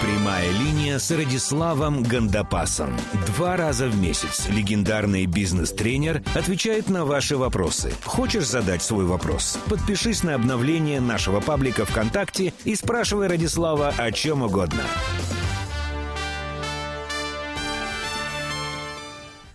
Прямая линия с Радиславом Гандапасом. Два раза в месяц легендарный бизнес-тренер отвечает на ваши вопросы. Хочешь задать свой вопрос? Подпишись на обновление нашего паблика ВКонтакте и спрашивай Радислава о чем угодно.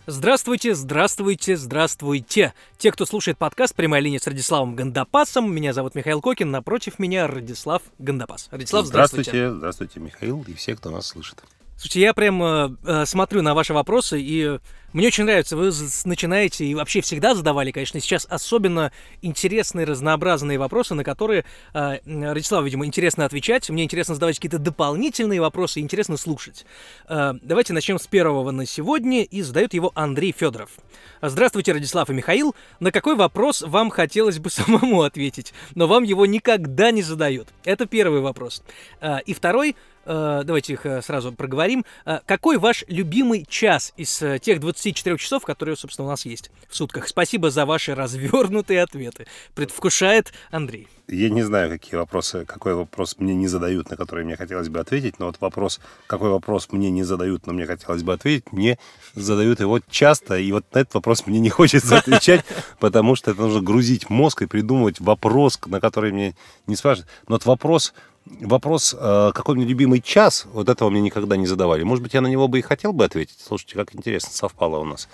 Здравствуйте, здравствуйте, здравствуйте. Те, кто слушает подкаст «Прямая линия» с Радиславом Гандапасом, меня зовут Михаил Кокин, напротив меня Радислав Гандапас. Радислав, здравствуйте. Здравствуйте, здравствуйте, Михаил и все, кто нас слышит. Слушайте, я прям э, э, смотрю на ваши вопросы, и мне очень нравится, вы начинаете и вообще всегда задавали, конечно, сейчас особенно интересные, разнообразные вопросы, на которые э, Радиславу, видимо, интересно отвечать, мне интересно задавать какие-то дополнительные вопросы, интересно слушать. Э, давайте начнем с первого на сегодня, и задает его Андрей Федоров. Здравствуйте, Радислав и Михаил. На какой вопрос вам хотелось бы самому ответить, но вам его никогда не задают? Это первый вопрос. Э, и второй – Э, давайте их э, сразу проговорим. Э, какой ваш любимый час из тех 24 часов, которые, собственно, у нас есть в сутках? Спасибо за ваши развернутые ответы. Предвкушает Андрей. Я не знаю, какие вопросы, какой вопрос мне не задают, на который мне хотелось бы ответить, но вот вопрос, какой вопрос мне не задают, но мне хотелось бы ответить, мне задают его часто, и вот на этот вопрос мне не хочется отвечать, потому что это нужно грузить мозг и придумывать вопрос, на который мне не спрашивают. Но вот вопрос вопрос, э, какой мне любимый час, вот этого мне никогда не задавали. Может быть, я на него бы и хотел бы ответить. Слушайте, как интересно, совпало у нас.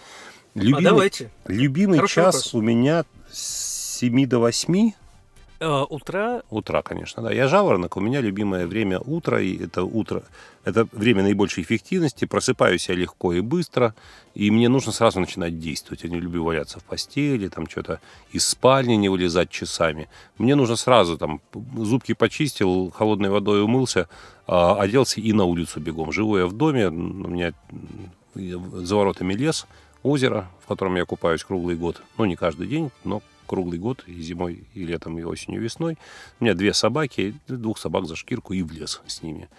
Любимый, а давайте. Любимый Хороший час вопрос. у меня с 7 до 8. Э, утра? Утра, конечно, да. Я жаворонок, у меня любимое время утро, и это утро, это время наибольшей эффективности, просыпаюсь я легко и быстро, и мне нужно сразу начинать действовать. Я не люблю валяться в постели, там что-то из спальни не вылезать часами. Мне нужно сразу там зубки почистил, холодной водой умылся, а, оделся и на улицу бегом. Живу я в доме, у меня за воротами лес, озеро, в котором я купаюсь круглый год. Ну, не каждый день, но круглый год, и зимой, и летом, и осенью, и весной. У меня две собаки, двух собак за шкирку и в лес с ними.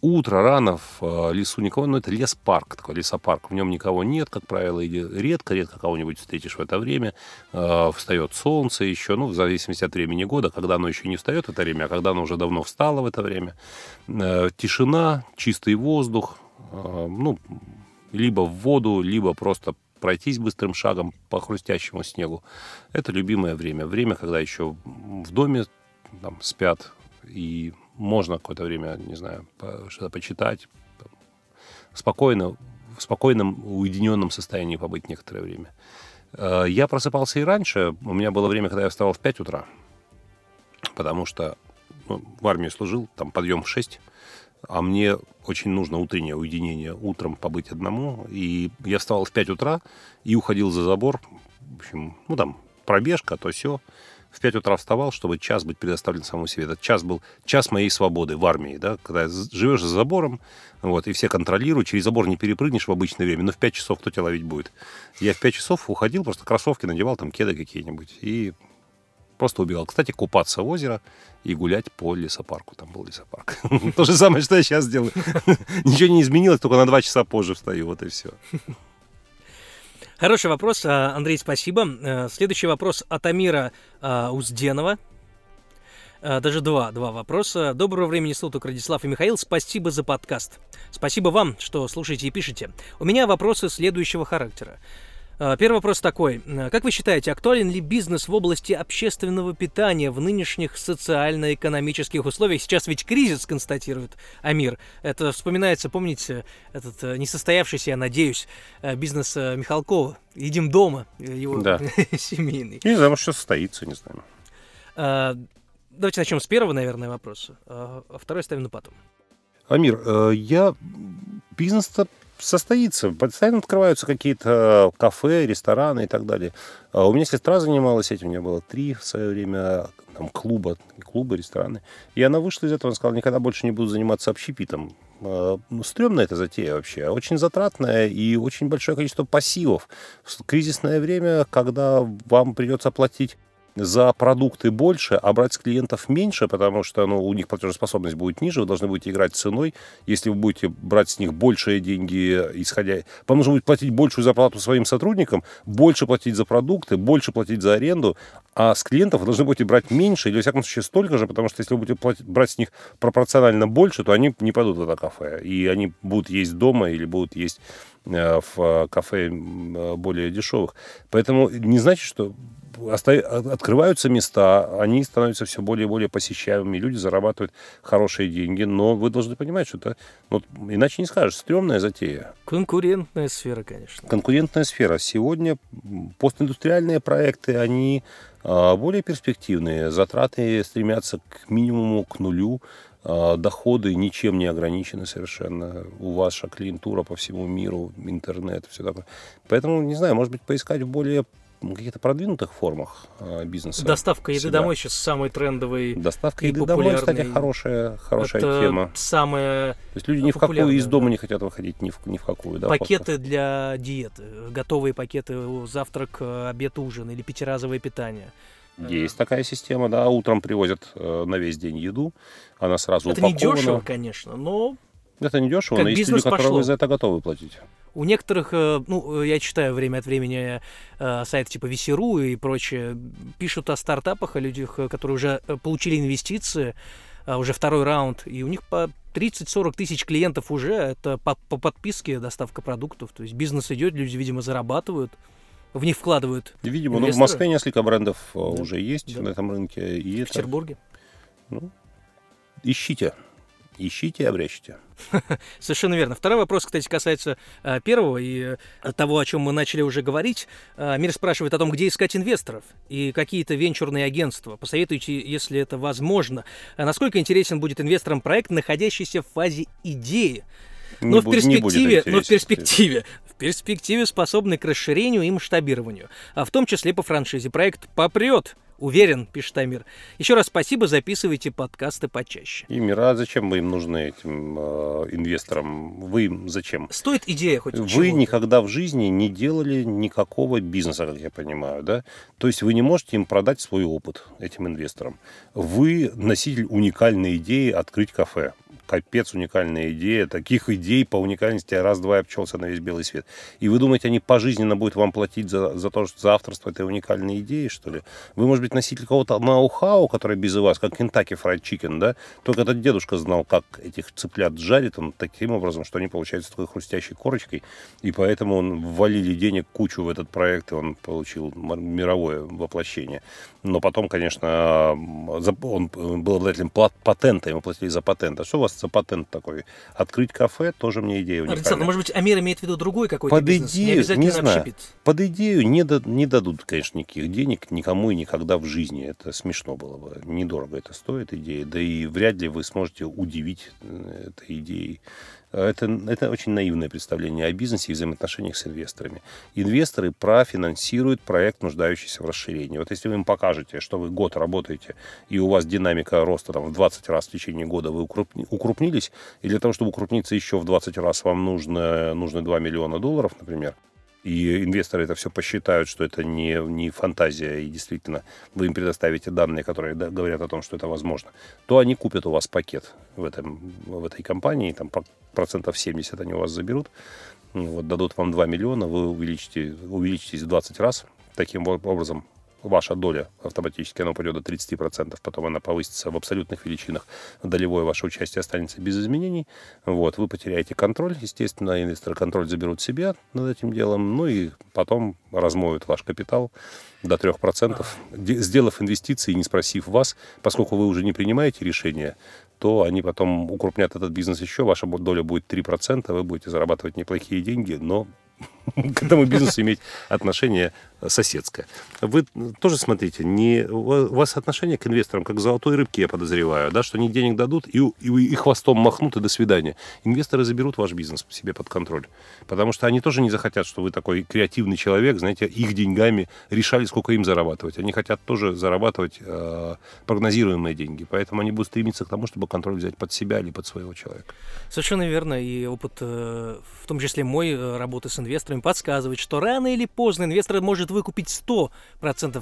Утро рано в э, лесу никого, но это лес-парк, такой лесопарк. В нем никого нет, как правило, или редко-редко кого-нибудь встретишь в это время. Э, встает солнце еще, ну, в зависимости от времени года, когда оно еще не встает в это время, а когда оно уже давно встало в это время. Э, тишина, чистый воздух, ну, либо в воду, либо просто пройтись быстрым шагом по хрустящему снегу. Это любимое время. Время, когда еще в доме там, спят, и можно какое-то время, не знаю, что-то почитать, спокойно, в спокойном, уединенном состоянии побыть некоторое время. Э, я просыпался и раньше. У меня было время, когда я вставал в 5 утра, потому что ну, в армии служил, там подъем в 6, а мне очень нужно утреннее уединение, утром побыть одному. И я вставал в 5 утра и уходил за забор. В общем, ну там пробежка, то все. В 5 утра вставал, чтобы час быть предоставлен самому себе. Этот час был час моей свободы в армии, да, когда живешь за забором, вот, и все контролируют, через забор не перепрыгнешь в обычное время, но в 5 часов кто тебя ловить будет? Я в 5 часов уходил, просто кроссовки надевал, там кеды какие-нибудь, и просто убегал. Кстати, купаться в озеро и гулять по лесопарку. Там был лесопарк. То же самое, что я сейчас делаю. Ничего не изменилось, только на два часа позже встаю, вот и все. Хороший вопрос, а, Андрей, спасибо. Э, следующий вопрос от Амира а, Узденова. Э, даже два, два вопроса. Доброго времени суток, Радислав и Михаил. Спасибо за подкаст. Спасибо вам, что слушаете и пишете. У меня вопросы следующего характера. А, первый вопрос такой. Как вы считаете, актуален ли бизнес в области общественного питания в нынешних социально-экономических условиях? Сейчас ведь кризис, констатирует Амир. Это вспоминается, помните, этот э, несостоявшийся, я надеюсь, э, бизнес э, Михалкова. Едим дома, его да. семейный. Не знаю, может, что состоится, не знаю. А, давайте начнем с первого, наверное, вопроса, а второй ставим на потом. Амир, я бизнес-то состоится. Постоянно открываются какие-то кафе, рестораны и так далее. А у меня сестра занималась этим, у меня было три в свое время там, клуба, клубы, рестораны. И она вышла из этого, она сказала, никогда больше не буду заниматься общепитом. А, ну, стрёмная эта затея вообще, очень затратная и очень большое количество пассивов. В кризисное время, когда вам придется платить за продукты больше, а брать с клиентов меньше, потому что ну, у них платежеспособность будет ниже, вы должны будете играть ценой. Если вы будете брать с них большие деньги, исходя... Вам нужно будет платить большую зарплату своим сотрудникам, больше платить за продукты, больше платить за аренду, а с клиентов вы должны будете брать меньше, или, во всяком случае, столько же, потому что если вы будете платить, брать с них пропорционально больше, то они не пойдут в это кафе, и они будут есть дома или будут есть э, в кафе более дешевых. Поэтому не значит, что открываются места, они становятся все более и более посещаемыми, люди зарабатывают хорошие деньги, но вы должны понимать, что это, ну, иначе не скажешь, стрёмная затея. Конкурентная сфера, конечно. Конкурентная сфера. Сегодня постиндустриальные проекты, они а, более перспективные, затраты стремятся к минимуму, к нулю, а, доходы ничем не ограничены совершенно. У ваша клиентура по всему миру, интернет, все такое. Поэтому, не знаю, может быть, поискать в более каких-то продвинутых формах э, бизнеса. Доставка еды себя. домой сейчас самый трендовый. Доставка еды домой, кстати, хорошая, хорошая Это тема. Самая. То есть люди ни в какую из дома да. не хотят выходить, ни в, ни в какую. Да, пакеты просто. для диеты, готовые пакеты завтрак, обед, ужин или пятиразовое питание. Есть такая система, да. Утром привозят э, на весь день еду, она сразу Это упакована. не дешево, конечно, но это не дешево, но есть люди, которые пошло. за это готовы платить. У некоторых, э, ну, я читаю время от времени э, сайты типа Весеру и прочее, пишут о стартапах, о людях, э, которые уже получили инвестиции, уже второй раунд, и у них по 30-40 тысяч клиентов уже, это по, по подписке доставка продуктов, то есть бизнес идет, люди, видимо, зарабатывают, в них вкладывают Видимо, ну, в Москве несколько брендов да. уже есть да. на этом рынке. И в это... Петербурге? Ну, ищите. Ищите и обрящите. Совершенно верно. Второй вопрос, кстати, касается э, первого и э, того, о чем мы начали уже говорить. Э, Мир спрашивает о том, где искать инвесторов и какие-то венчурные агентства. Посоветуйте, если это возможно. А насколько интересен будет инвесторам проект, находящийся в фазе идеи? Но, в перспективе, но в перспективе, в перспективе способный к расширению и масштабированию, а в том числе по франшизе. Проект попрет, Уверен, пишет Амир. Еще раз спасибо, записывайте подкасты почаще. Имир, а зачем вы им нужны, этим э, инвесторам? Вы им зачем? Стоит идея хоть Вы чего-то. никогда в жизни не делали никакого бизнеса, как я понимаю, да? То есть вы не можете им продать свой опыт, этим инвесторам. Вы носитель уникальной идеи открыть кафе капец уникальная идея. Таких идей по уникальности раз-два обчелся на весь белый свет. И вы думаете, они пожизненно будут вам платить за, за то, что за авторство этой уникальной идеи, что ли? Вы, может быть, носитель какого-то ноу-хау, который без вас, как Kentucky Fried Chicken, да? Только этот дедушка знал, как этих цыплят жарит он таким образом, что они получаются такой хрустящей корочкой. И поэтому он ввалили денег кучу в этот проект, и он получил мировое воплощение. Но потом, конечно, он был обладателем патента, ему платили за патент. А что у вас за патент такой? Открыть кафе, тоже мне идея уникальная. Александр, может быть, Амир имеет в виду другой какой-то Под бизнес? идею, не, не знаю. Общепит. Под идею не, да, не дадут, конечно, никаких денег никому и никогда в жизни. Это смешно было бы. Недорого это стоит идея. Да и вряд ли вы сможете удивить э, этой идеей это, это очень наивное представление о бизнесе и взаимоотношениях с инвесторами. Инвесторы профинансируют проект, нуждающийся в расширении. Вот если вы им покажете, что вы год работаете, и у вас динамика роста там, в 20 раз в течение года вы укрупнились, и для того, чтобы укрупниться еще в 20 раз, вам нужно, нужно 2 миллиона долларов, например, и инвесторы это все посчитают, что это не, не фантазия, и действительно вы им предоставите данные, которые говорят о том, что это возможно, то они купят у вас пакет в, этом, в этой компании, там процентов 70 они у вас заберут, вот, дадут вам 2 миллиона, вы увеличите, увеличитесь в 20 раз, таким образом ваша доля автоматически, она упадет до 30%, потом она повысится в абсолютных величинах, долевое ваше участие останется без изменений, вот, вы потеряете контроль, естественно, инвесторы контроль заберут себе над этим делом, ну и потом размоют ваш капитал до 3%, сделав инвестиции, не спросив вас, поскольку вы уже не принимаете решения, то они потом укрупнят этот бизнес еще, ваша доля будет 3%, вы будете зарабатывать неплохие деньги, но к этому бизнесу иметь отношение соседское. Вы тоже смотрите, не, у вас отношение к инвесторам как к золотой рыбке, я подозреваю, да, что они денег дадут и, и, и хвостом махнут, и до свидания. Инвесторы заберут ваш бизнес себе под контроль. Потому что они тоже не захотят, что вы такой креативный человек, знаете, их деньгами решали, сколько им зарабатывать. Они хотят тоже зарабатывать э, прогнозируемые деньги. Поэтому они будут стремиться к тому, чтобы контроль взять под себя или под своего человека. Совершенно верно. И опыт, э, в том числе мой, э, работы с инвесторами подсказывает, что рано или поздно инвестор может выкупить 100%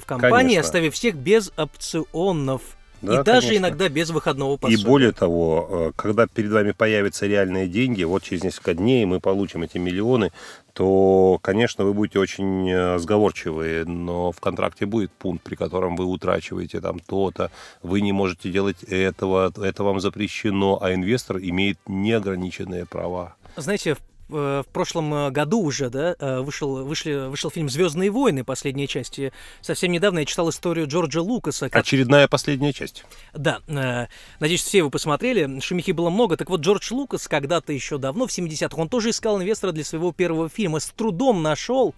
компании, Конечно. оставив всех без опционов. Да, и даже конечно. иногда без выходного И пособия. более того, э, когда перед вами появятся реальные деньги, вот через несколько дней мы получим эти миллионы, то, конечно, вы будете очень э, сговорчивые, но в контракте будет пункт, при котором вы утрачиваете там то-то, вы не можете делать этого, это вам запрещено, а инвестор имеет неограниченные права. Знаете, в, в прошлом э, году уже, да, э, вышел, вышли, вышел фильм «Звездные войны», последняя часть. И совсем недавно я читал историю Джорджа Лукаса. как- Очередная последняя часть. Да, э, надеюсь, все вы посмотрели. Шумихи было много. Так вот, Джордж Лукас когда-то еще давно, в 70-х, он тоже искал инвестора для своего первого фильма. С трудом нашел.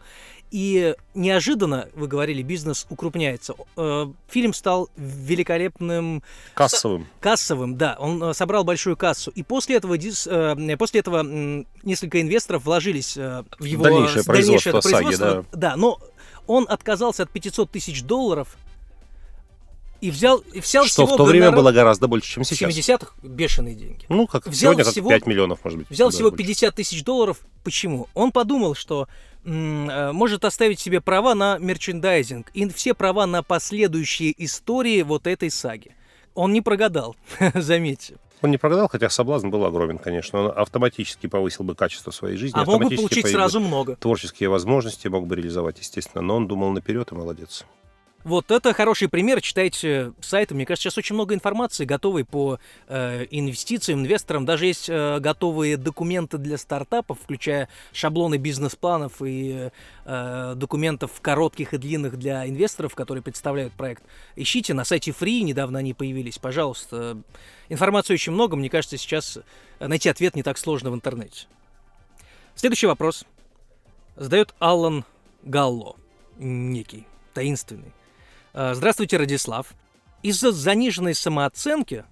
И неожиданно, вы говорили, бизнес укрупняется. Э, Фильм стал великолепным Кассовым. кассовым, да, он э, собрал большую кассу, и после этого, э, после этого несколько инвесторов вложились в его Дальнейшее дальнейшее производство это саги, производство. да, но он отказался от 500 тысяч долларов и взял, и взял Что всего в то время гонорар- было гораздо больше, чем в сейчас. 70-х бешеные деньги. Ну, как Взял сегодня, как всего- 5 миллионов, может быть. Взял всего больше. 50 тысяч долларов. Почему? Он подумал, что может оставить себе права на мерчендайзинг и все права на последующие истории вот этой саги. Он не прогадал, заметьте. Он не прогадал, хотя соблазн был огромен, конечно. Он автоматически повысил бы качество своей жизни. А мог бы получить сразу много. Творческие возможности мог бы реализовать, естественно. Но он думал наперед и молодец. Вот это хороший пример. Читайте сайты. Мне кажется, сейчас очень много информации готовой по э, инвестициям, инвесторам. Даже есть э, готовые документы для стартапов, включая шаблоны бизнес-планов и э, документов коротких и длинных для инвесторов, которые представляют проект. Ищите на сайте Free, недавно они появились, пожалуйста. Информации очень много. Мне кажется, сейчас найти ответ не так сложно в интернете. Следующий вопрос задает Аллан Галло, некий, таинственный. Э, Здравствуйте, Радислав. Из-за заниженной самооценки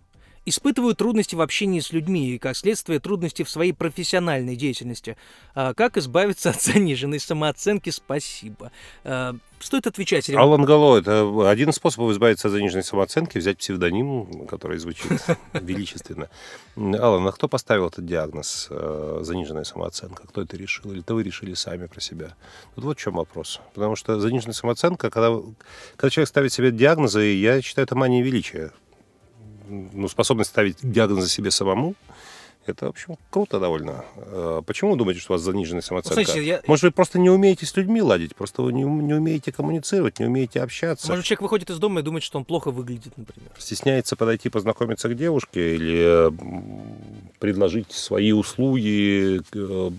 испытываю трудности в общении с людьми и, как следствие, трудности в своей профессиональной деятельности. А как избавиться от заниженной самооценки? Спасибо. Э, Стоит отвечать. Рем- Алан Гало – это один из способов избавиться от заниженной самооценки, взять псевдоним, который звучит величественно. Алан, а кто поставил этот диагноз, э, заниженная самооценка? Кто это решил? Или это вы решили сами про себя? Вот в чем вопрос. Потому что заниженная самооценка, когда, когда человек ставит себе диагнозы, я считаю, это мания величия. Ну, способность ставить диагнозы себе самому, это, в общем, круто довольно. Э, Почему вы думаете, что у вас заниженная самооценка? смотрите, я- Может, вы просто не умеете с людьми ладить, просто вы не, не умеете коммуницировать, не умеете общаться, Может, человек выходит из дома и думает, что он плохо выглядит, например. стесняется подойти познакомиться к девушке или предложить свои услуги э,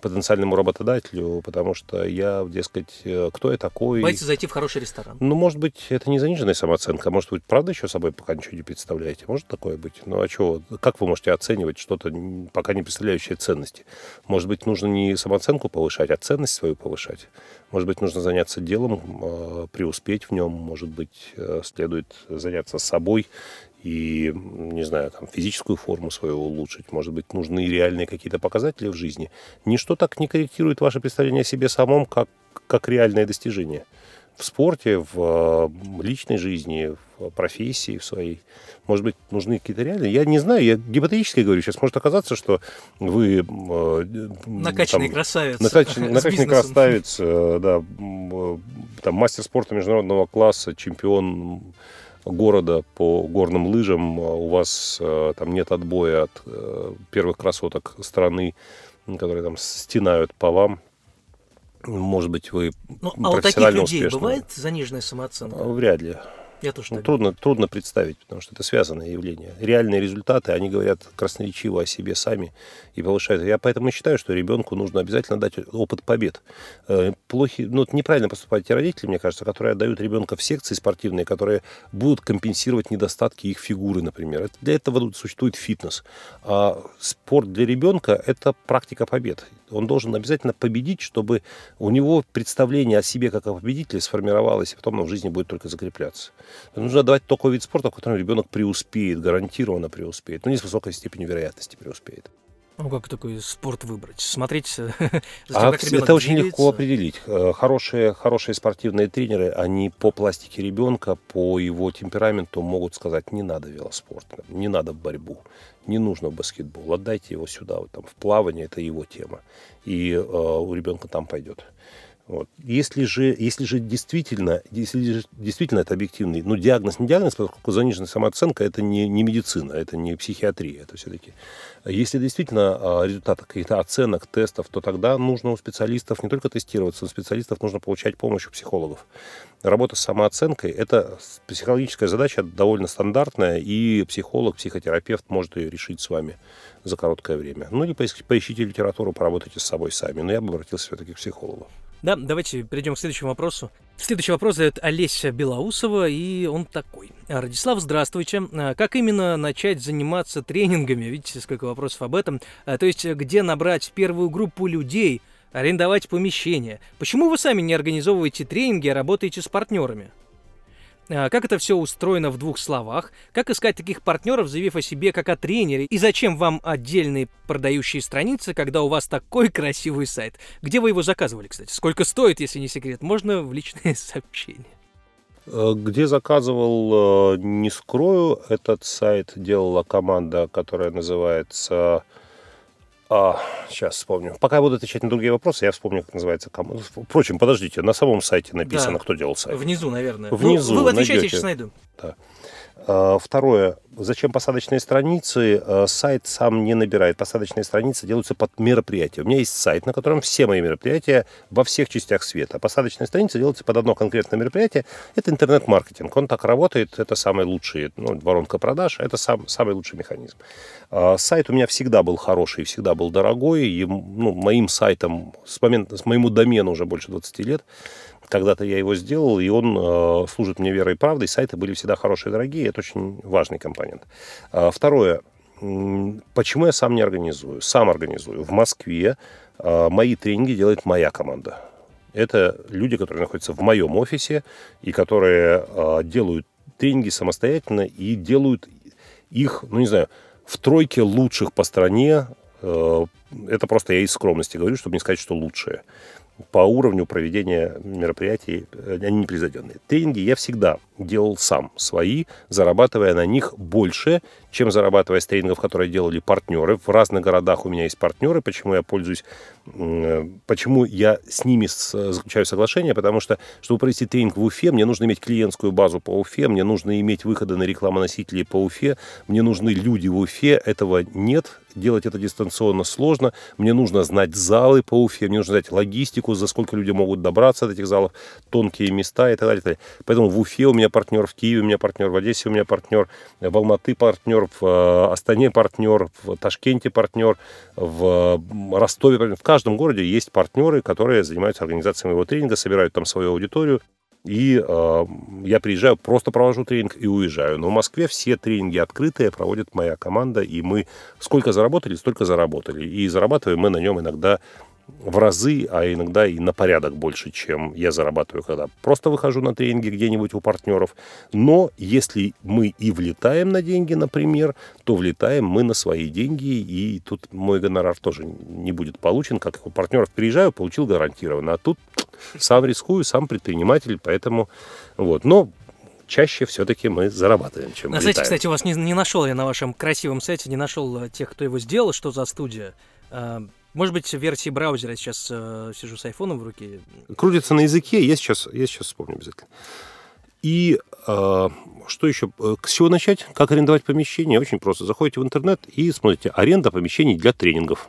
потенциальному работодателю, потому что я, дескать, э, кто я такой? Боится зайти в хороший ресторан. Ну, может быть, это не заниженная самооценка, может быть, правда еще собой пока ничего не представляете? Может такое быть? Ну, а что, как вы можете оценивать что-то, пока не представляющее ценности? Может быть, нужно не самооценку повышать, а ценность свою повышать? Может быть, нужно заняться делом, э, преуспеть в нем, может быть, э, следует заняться собой и, не знаю, там, физическую форму свою улучшить. Может быть, нужны реальные какие-то показатели в жизни. Ничто так не корректирует ваше представление о себе самом, как, как реальное достижение в спорте, в личной жизни, в профессии в своей. Может быть, нужны какие-то реальные... Я не знаю, я гипотетически говорю. Сейчас может оказаться, что вы... э, Накачанный там, красавец. Накачанный, с накачанный красавец, э, да, э, там, мастер спорта международного класса, чемпион города по горным лыжам, у вас там нет отбоя от первых красоток страны, которые там стенают по вам. Может быть, вы Ну, а у таких людей успешны. бывает заниженная самооценка? Вряд ли. Я тоже Ну, трудно, трудно представить, потому что это связанное явление. Реальные результаты, они говорят красноречиво о себе сами и повышают. Я поэтому считаю, что ребенку нужно обязательно дать опыт побед. Э, Плохи, ну, неправильно поступают те родители, мне кажется, которые отдают ребенка в секции спортивные, которые будут компенсировать недостатки их фигуры, например. Для этого существует фитнес. А спорт для ребенка – это практика побед. Он должен обязательно победить, чтобы у него представление о себе как о победителе сформировалось, и потом он в жизни будет только закрепляться. Нужно давать такой вид спорта, в котором ребенок преуспеет, гарантированно преуспеет. Ну, не с высокой степенью вероятности преуспеет. Ну, как такой спорт выбрать? Смотреть, за А как это очень двигается? легко определить. Э, Хорошие, хорошие спортивные тренеры, они по пластике ребенка, по его темпераменту могут сказать, не надо велоспорт, не надо борьбу, не нужно баскетбол, отдайте его сюда, вот там, в плавание, это его тема. И э, у ребенка там пойдет. Вот. Если же, если же действительно, если же действительно это объективный, ну, диагноз, не диагноз, поскольку заниженная самооценка, это не, не медицина, это не психиатрия, это все-таки. Если действительно а, результаты каких-то оценок, тестов, то тогда нужно у специалистов не только тестироваться, у специалистов нужно получать помощь у психологов. Работа с самооценкой – это психологическая задача довольно стандартная, и психолог, психотерапевт может ее решить с вами за короткое время. Ну, или поищите литературу, поработайте с собой сами. Но я бы обратился все-таки к психологу. Да, давайте перейдем к следующему вопросу. Следующий вопрос задает Олеся Белоусова, и он такой. Радислав, здравствуйте. А, Как именно начать заниматься тренингами? Видите, сколько вопросов об этом. А, То есть, где набрать первую группу людей, арендовать помещение? Почему вы сами не организовываете тренинги, а работаете с партнерами? А, Как это все устроено в двух словах? Как искать таких партнеров, заявив о себе как о тренере? И зачем вам отдельные продающие страницы, когда у вас такой красивый сайт? Где вы его заказывали, кстати? Сколько стоит, если не секрет? Можно в личные сообщения. Э, Где заказывал, э, не скрою, этот сайт делала команда, которая называется... А, сейчас вспомню. Пока я буду отвечать на другие вопросы, я вспомню, как называется команда. Впрочем, подождите, на самом сайте написано, Да. кто делал сайт. Внизу, наверное. Внизу Ну, вы отвечайте, я найдете. сейчас найду. А, Второе. Зачем посадочные страницы? А, Сайт сам не набирает. Посадочные страницы делаются под мероприятие. У меня есть сайт, на котором все мои мероприятия во всех частях света. Посадочные страницы делаются под одно конкретное мероприятие. Это интернет-маркетинг. Он так работает. Это самый лучший, ну, воронка продаж. Это сам, самый лучший механизм. А, Сайт у меня всегда был хороший, всегда был дорогой. И, ну, моим сайтом, с момента, с моему домену уже больше 20 лет, когда-то я его сделал, и он э, служит мне верой и правдой. Сайты были всегда хорошие и дорогие, это очень важный компонент. А, второе. Почему я сам не организую? Сам организую. В Москве э, мои тренинги делает моя команда. Это люди, которые находятся в моем офисе и которые э, делают тренинги самостоятельно и делают их, ну не знаю, в тройке лучших по стране. Э, Это просто я из скромности говорю, чтобы не сказать, что лучшие по уровню проведения мероприятий э, они непревзойденные. Тренинги я всегда делал сам, свои, зарабатывая на них больше, чем зарабатывая с тренингов, которые делали партнеры. В разных городах у меня есть партнеры, почему я пользуюсь, э, почему я с ними с- заключаю соглашение, потому что, чтобы провести тренинг в Уфе, мне нужно иметь клиентскую базу по Уфе, мне нужно иметь выходы на рекламоносители по Уфе, мне нужны люди в Уфе, этого нет, делать это дистанционно сложно, мне нужно знать залы по Уфе, мне нужно знать логистику, за сколько люди могут добраться до этих залов, тонкие места и так далее. и так далее. Поэтому в Уфе у меня партнер, в Киеве у меня партнер, в Одессе у меня партнер, в Алматы партнер, в э, Астане партнер, в Ташкенте партнер, в Ростове партнер. В каждом городе есть партнеры, которые занимаются организацией моего тренинга, собирают там свою аудиторию. И э, я приезжаю, просто провожу тренинг и уезжаю. Но в Москве все тренинги открытые, проводит моя команда, и мы сколько заработали, столько заработали. И зарабатываем мы на нем иногда в разы, а иногда и на порядок больше, чем я зарабатываю, когда просто выхожу на тренинги где-нибудь у партнеров. Но если мы и влетаем на деньги, например, то влетаем мы на свои деньги, и тут мой гонорар тоже не будет получен. Как у партнеров приезжаю, получил гарантированно. А тут сам рискую, сам предприниматель, поэтому вот. Но чаще все-таки мы зарабатываем, чем На сайте, кстати, у вас не, не нашел я на вашем красивом сайте, не нашел э, тех, кто его сделал, что за студия. Может быть, в версии браузера я сейчас э, сижу с айфоном в руке. крутится на языке, я сейчас, я сейчас вспомню обязательно. И э, что еще? Э, С чего начать? Как арендовать помещение? Очень просто. Заходите в интернет и смотрите аренда помещений для тренингов.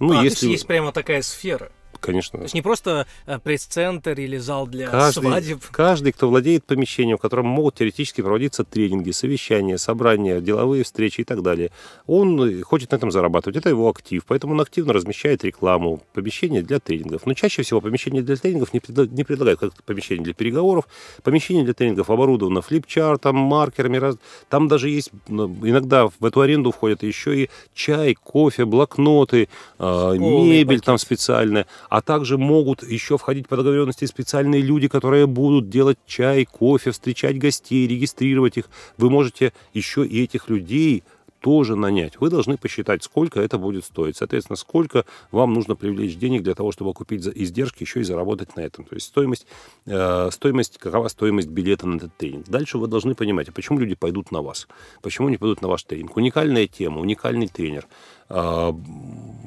Ну, а, то если... есть есть прямо такая сфера. Конечно. То есть не просто э, пресс-центр или зал для Каждый, свадеб. каждый, кто владеет помещением, в котором могут теоретически проводиться тренинги, совещания, собрания, деловые встречи и так далее, он хочет на этом зарабатывать. Это его актив, поэтому он активно размещает рекламу помещения для тренингов. Но чаще всего помещения для тренингов не, предла- не предлагают как помещение для переговоров. Помещение для тренингов оборудовано флипчартом, маркерами. раз- Там даже есть, ну, иногда в эту аренду входят еще и чай, кофе, блокноты, э, мебель там специальная. А также могут еще входить по договоренности специальные люди, которые будут делать чай, кофе, встречать гостей, регистрировать их. Вы можете еще и этих людей тоже нанять. Вы должны посчитать, сколько это будет стоить. Соответственно, сколько вам нужно привлечь денег для того, чтобы купить издержки, еще и заработать на этом. То есть стоимость, э, стоимость какова стоимость билета на этот тренинг. Дальше вы должны понимать, а почему люди пойдут на вас? Почему они пойдут на ваш тренинг? Уникальная тема, уникальный тренер – а,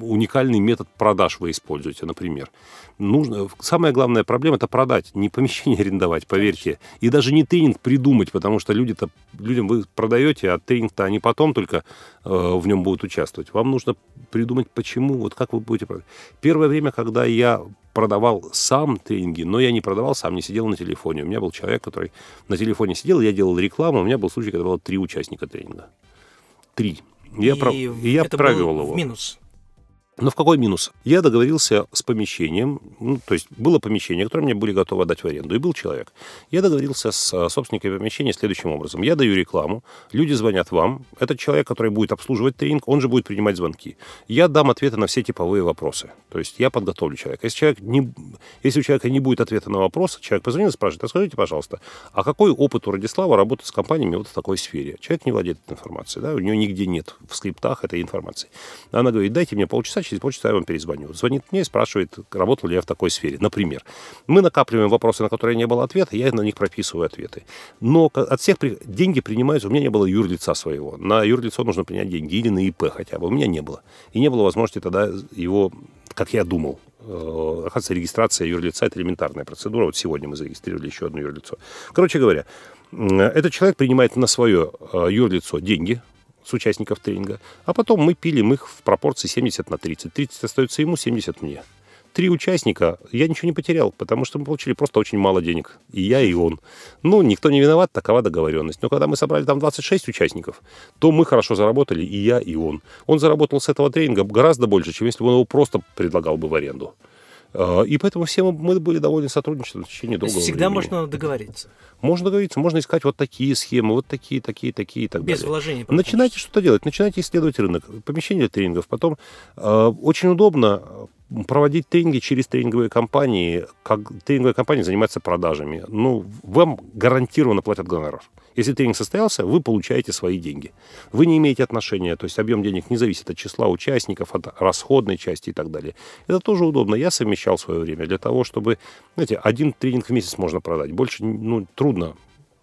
уникальный метод продаж вы используете, например. Нужно, самая главная проблема – это продать, не помещение арендовать, поверьте. И даже не тренинг придумать, потому что люди-то, людям вы продаете, а тренинг-то они потом только э, в нем будут участвовать. Вам нужно придумать, почему, вот как вы будете продавать. Первое время, когда я продавал сам тренинги, но я не продавал сам, не сидел на телефоне. У меня был человек, который на телефоне сидел, я делал рекламу, у меня был случай, когда было три участника тренинга. Три. Я, и я это был его. В минус. Но в какой минус? Я договорился с помещением, ну, то есть было помещение, которое мне были готовы отдать в аренду, и был человек. Я договорился с а, собственниками помещения следующим образом. Я даю рекламу, люди звонят вам, этот человек, который будет обслуживать тренинг, он же будет принимать звонки. Я дам ответы на все типовые вопросы. То есть я подготовлю человека. Если, человек не, если у человека не будет ответа на вопрос, человек позвонит и спрашивает, а скажите, пожалуйста, а какой опыт у Радислава работать с компаниями вот в такой сфере? Человек не владеет этой информацией, да, у него нигде нет в скриптах этой информации. Она говорит, дайте мне полчаса, через полчаса я вам перезвоню. Звонит мне и спрашивает, работал ли я в такой сфере. Например, мы накапливаем вопросы, на которые не было ответа, я на них прописываю ответы. Но от всех деньги принимаются, у меня не было юрлица своего. На юрлицо нужно принять деньги или на ИП хотя бы. У меня не было. И не было возможности тогда его, как я думал, э, оказывается, регистрация юрлица – это элементарная процедура. Вот сегодня мы зарегистрировали еще одно юрлицо. Короче говоря, этот человек принимает на свое э, юрлицо деньги, с участников тренинга, а потом мы пилим их в пропорции 70 на 30. 30 остается ему, 70 мне. Три участника, я ничего не потерял, потому что мы получили просто очень мало денег. И я, и он. Ну, никто не виноват, такова договоренность. Но когда мы собрали там 26 участников, то мы хорошо заработали, и я, и он. Он заработал с этого тренинга гораздо больше, чем если бы он его просто предлагал бы в аренду. А, и поэтому все мы были довольны сотрудничеством в течение долгого Всегда времени. можно договориться. Можно договориться, можно искать вот такие схемы, вот такие, такие, такие и так Без далее. вложений. Начинайте что-то делать, начинайте исследовать рынок, помещение тренингов. Потом э, очень удобно проводить тренинги через тренинговые компании, как тренинговая компания занимается продажами. Ну, вам гарантированно платят гонорар. Если тренинг состоялся, вы получаете свои деньги. Вы не имеете отношения, то есть объем денег не зависит от числа участников, от расходной части и так далее. Это тоже удобно. Я совмещал свое время для того, чтобы, знаете, один тренинг в месяц можно продать. Больше, ну, трудно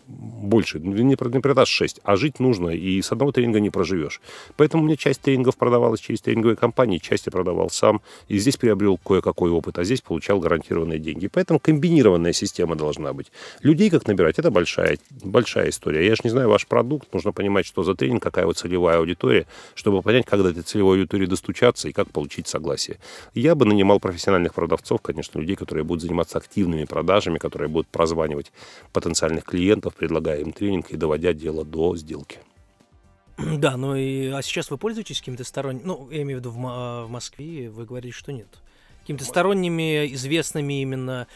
больше, не, не продашь 6, а жить нужно, и с одного тренинга не проживешь. Поэтому меня часть тренингов продавалась через тренинговые компании, часть я продавал сам, и здесь приобрел кое-какой опыт, а здесь получал гарантированные деньги. Поэтому комбинированная система должна быть. Людей как набирать, это большая, большая история. Я же не знаю ваш продукт, нужно понимать, что за тренинг, какая вот целевая аудитория, чтобы понять, как до этой целевой аудитории достучаться и как получить согласие. Я бы нанимал профессиональных продавцов, конечно, людей, которые будут заниматься активными продажами, которые будут прозванивать потенциальных клиентов, предлагая им тренинг и доводя дело до сделки. Да, ну и а сейчас вы пользуетесь какими-то сторонними, ну, я имею в виду в, в Москве, вы говорите, что нет. Какими-то сторонними, известными именно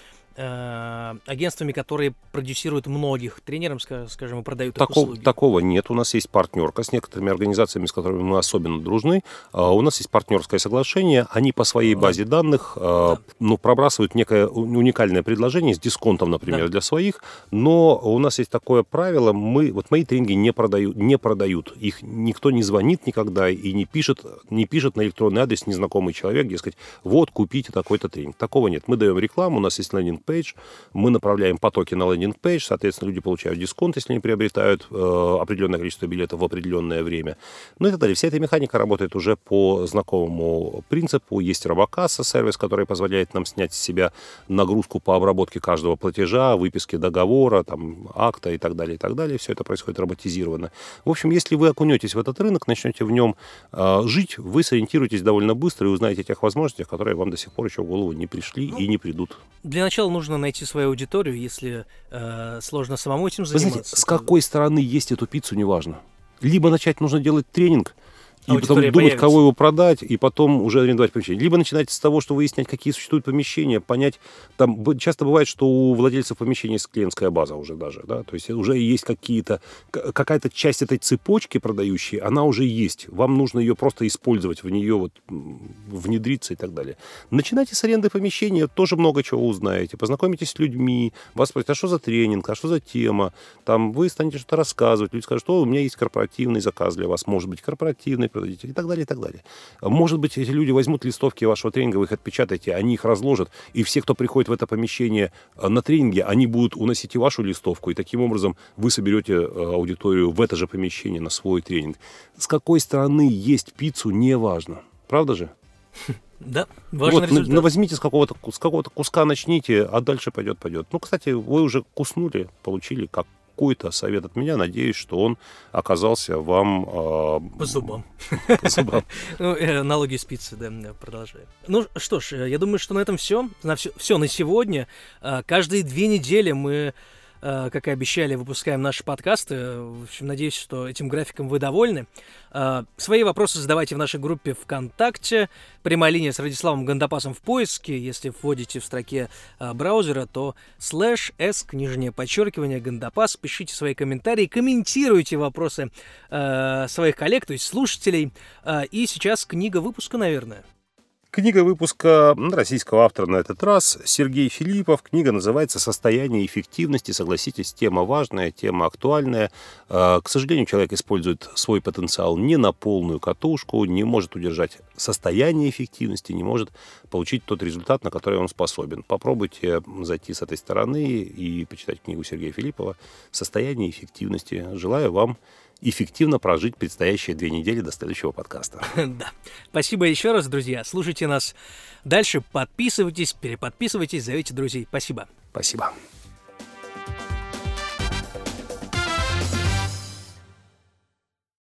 Э, агентствами, которые продюсируют многих тренерам, скажем, и продают такого, услуги? Такого нет. У нас есть партнерка с некоторыми организациями, с которыми мы особенно дружны. А у нас есть партнерское соглашение. Они по своей базе данных э, да. ну, пробрасывают некое уникальное предложение с дисконтом, например, да. для своих. Но у нас есть такое правило. Мы, вот мои тренинги не продают, не продают. Их никто не звонит никогда и не пишет, не пишет на электронный адрес незнакомый человек, дескать, вот, купите такой-то тренинг. Такого нет. Мы даем рекламу, у нас есть лендинг landing page, мы направляем потоки на landing page, соответственно, люди получают дисконт, если они приобретают э, определенное количество билетов в определенное время, ну и так далее. Вся эта механика работает уже по знакомому принципу. Есть робокасса, сервис, который позволяет нам снять с себя нагрузку по обработке каждого платежа, выписке договора, там, акта и так далее, и так далее. Все это происходит роботизированно. В общем, если вы окунетесь в этот рынок, начнете в нем э, жить, вы сориентируетесь довольно быстро и узнаете о тех возможностях, которые вам до сих пор еще в голову не пришли ну, и не придут. Для начала нужно найти свою аудиторию, если э, сложно самому этим заниматься. Вы знаете, с какой стороны есть эту пиццу, неважно. Либо начать нужно делать тренинг, и потом думать, появится. кого его продать, и потом уже арендовать помещение. Либо начинать с того, что выяснять, какие существуют помещения, понять, там часто бывает, что у владельцев помещения есть клиентская база уже даже, да, то есть уже есть какие-то, какая-то часть этой цепочки продающей, она уже есть. Вам нужно ее просто использовать, в нее вот внедриться и так далее. Начинайте с аренды помещения, тоже много чего узнаете, познакомитесь с людьми, вас спросят, а что за тренинг, а что за тема, там вы станете что-то рассказывать, люди скажут, что у меня есть корпоративный заказ для вас, может быть, корпоративный продадите и так далее, и так далее. Может быть, эти люди возьмут листовки вашего тренинга, вы их отпечатаете, они их разложат, и все, кто приходит в это помещение э, на тренинге, они будут уносить и вашу листовку, и таким образом вы соберете э, аудиторию в это же помещение на свой тренинг. С какой стороны есть пиццу, не важно. Правда же? Да, важный вот, результат. Ну, возьмите с какого-то, с какого-то куска начните, а дальше пойдет, пойдет. Ну, кстати, вы уже куснули, получили как какой-то совет от меня. Надеюсь, что он оказался вам... Э, по зубам. По зубам. Ну, э, налоги спицы, да, продолжаем. Ну что ж, э, я думаю, что на этом все. На все, все на сегодня. Э, каждые две недели мы как и обещали, выпускаем наши подкасты. В общем, надеюсь, что этим графиком вы довольны. Э, свои вопросы задавайте в нашей группе ВКонтакте. Прямая линия с Радиславом Гандапасом в поиске. Если вводите в строке э, браузера, то слэш s, нижнее подчеркивание, Гандапас. Пишите свои комментарии, комментируйте вопросы своих коллег, то есть слушателей. И сейчас книга выпуска, наверное. Книга выпуска российского автора на этот раз Сергей Филиппов. Книга называется «Состояние эффективности». Согласитесь, тема важная, тема актуальная. А, к сожалению, человек использует свой потенциал не на полную катушку, не может удержать состояние эффективности, не может получить тот результат, на который он способен. Попробуйте зайти с этой стороны и почитать книгу Сергея Филиппова «Состояние эффективности». Желаю вам эффективно прожить предстоящие две недели до следующего подкаста. Да. Спасибо еще раз, друзья. Слушайте нас дальше, подписывайтесь, переподписывайтесь, зовите друзей. Спасибо. Спасибо.